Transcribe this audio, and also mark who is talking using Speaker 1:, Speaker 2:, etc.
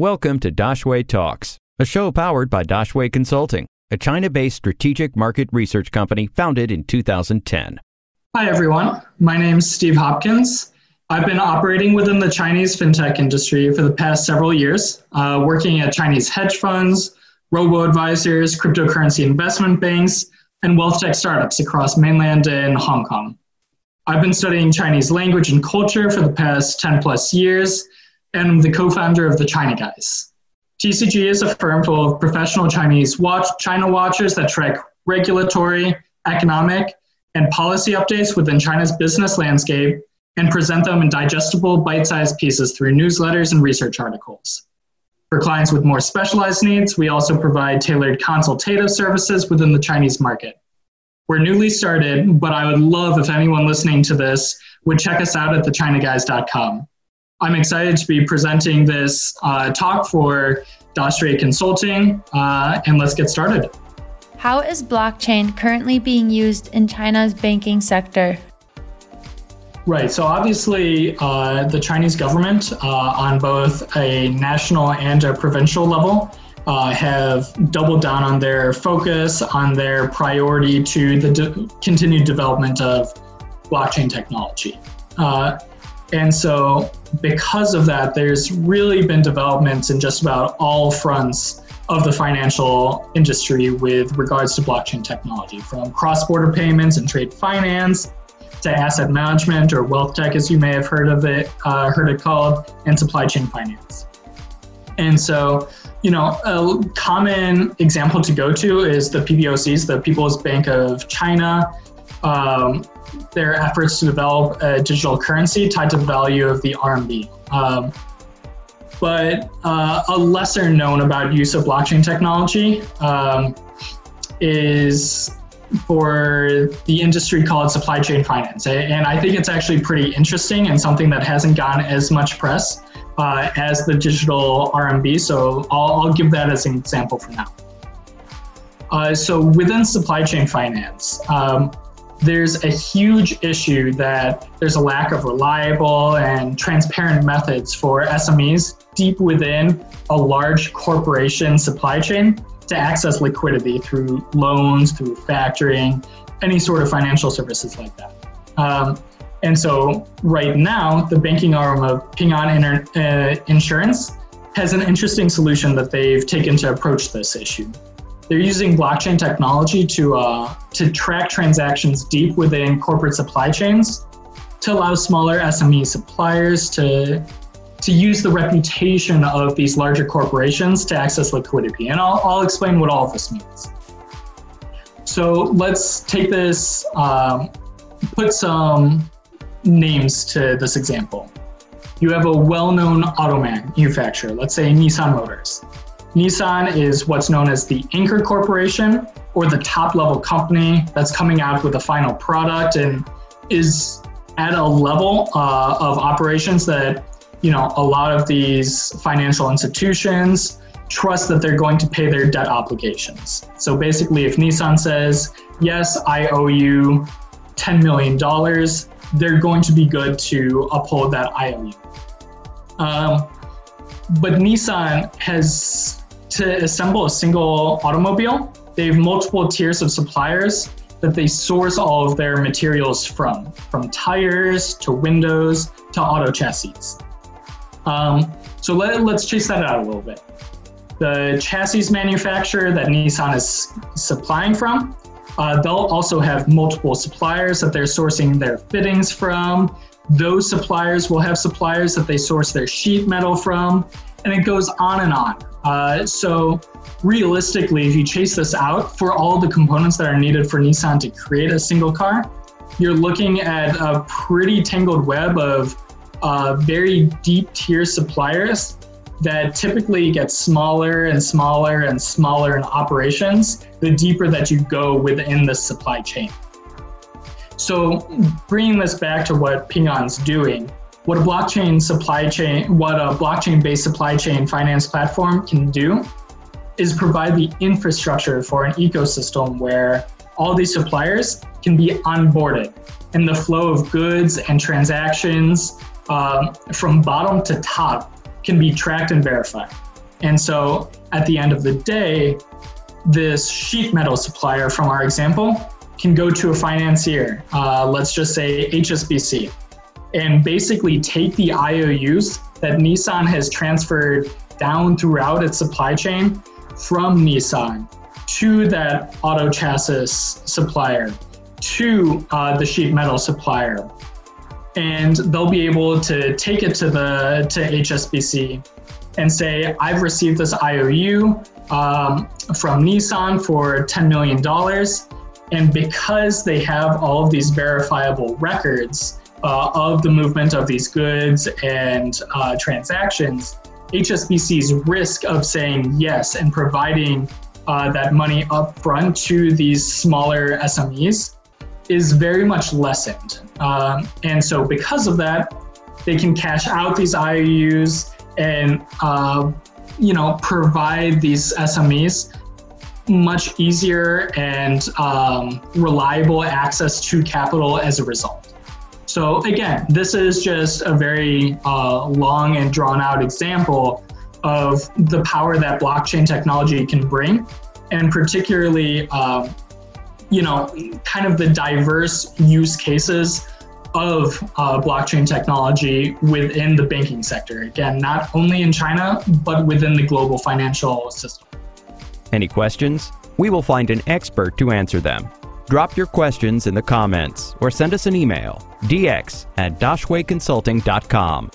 Speaker 1: Welcome to Daxue Talks, a show powered by Daxue Consulting, a China based strategic market research company founded in 2010.
Speaker 2: Hi, everyone. My name is Steve Hopkins. I've been operating within the Chinese fintech industry for the past several years, uh, working at Chinese hedge funds, robo advisors, cryptocurrency investment banks, and wealth tech startups across mainland and Hong Kong. I've been studying Chinese language and culture for the past 10 plus years, and I'm the co founder of the China Guys. TCG is a firm full of professional Chinese watch, China watchers that track regulatory, economic, and policy updates within China's business landscape and present them in digestible, bite sized pieces through newsletters and research articles. For clients with more specialized needs, we also provide tailored consultative services within the Chinese market. We're newly started, but I would love if anyone listening to this would check us out at thechinaguys.com. I'm excited to be presenting this uh, talk for Daxue Consulting, uh, and let's get started.
Speaker 3: How is blockchain currently being used in China's banking sector?
Speaker 2: Right. So obviously, uh, the Chinese government, uh, on both a national and a provincial level, uh, have doubled down on their focus, on their priority to the de- continued development of blockchain technology. Uh, and so, because of that, there's really been developments in just about all fronts of the financial industry with regards to blockchain technology, from cross border payments and trade finance to asset management or wealth tech, as you may have heard of it, uh, heard it called, and supply chain finance. And so, you know, a common example to go to is the PBOCs, the People's Bank of China, um, their efforts to develop a digital currency tied to the value of the RMB. Um, but uh, a lesser known about use of blockchain technology um, is for the industry called supply chain finance. And I think it's actually pretty interesting and something that hasn't gotten as much press uh, as the digital RMB. So I'll, I'll, give that as an example for now. Uh, so within supply chain finance, um, there's a huge issue that there's a lack of reliable and transparent methods for SMEs deep within a large corporation supply chain to access liquidity through loans, through factoring, any sort of financial services like that. Um, and so, right now, the banking arm of Ping An Inter- uh, Insurance has an interesting solution that they've taken to approach this issue. They're using blockchain technology to uh, to track transactions deep within corporate supply chains to allow smaller SME suppliers to to use the reputation of these larger corporations to access liquidity. And I'll, I'll explain what all of this means. So let's take this, um, put some names to this example. You have a well known auto manufacturer, let's say Nissan Motors. Nissan is what's known as the anchor corporation or the top level company that's coming out with a final product and is at a level uh, of operations that you know, a lot of these financial institutions trust that they're going to pay their debt obligations. So basically, if Nissan says, yes, I owe you $10 million, they're going to be good to uphold that IOU. Um, but Nissan has to assemble a single automobile, they have multiple tiers of suppliers that they source all of their materials from, from tires to windows to auto chassis. Um, so let, let's chase that out a little bit. The chassis manufacturer that Nissan is supplying from, uh, they'll also have multiple suppliers that they're sourcing their fittings from. Those suppliers will have suppliers that they source their sheet metal from, and it goes on and on. Uh, so, realistically, if you chase this out for all the components that are needed for Nissan to create a single car, you're looking at a pretty tangled web of uh, very deep tier suppliers that typically get smaller and smaller and smaller in operations the deeper that you go within the supply chain. So, bringing this back to what Ping An's doing, what a blockchain supply chain, what a blockchain based supply chain finance platform can do is provide the infrastructure for an ecosystem where all these suppliers can be onboarded and the flow of goods and transactions um, from bottom to top can be tracked and verified. And so at the end of the day, this sheet metal supplier from our example can go to a financier, uh, let's just say HSBC, and basically take the IOUs that Nissan has transferred down throughout its supply chain from Nissan to that auto chassis supplier to uh, the sheet metal supplier and they'll be able to take it to the to HSBC and say, I've received this IOU um, from Nissan for $10 million. And because they have all of these verifiable records uh, of the movement of these goods and uh, transactions, HSBC's risk of saying yes and providing uh, that money up front to these smaller SMEs is very much lessened. Um, and so, because of that, they can cash out these IOUs and uh, you know provide these SMEs much easier and um, reliable access to capital as a result. So again, this is just a very uh, long and drawn out example of the power that blockchain technology can bring, and particularly, um, you know, kind of the diverse use cases of uh, blockchain technology within the banking sector. Again, not only in China, but within the global financial system.
Speaker 1: Any questions? We will find an expert to answer them. Drop your questions in the comments or send us an email dx at daxueconsulting.com.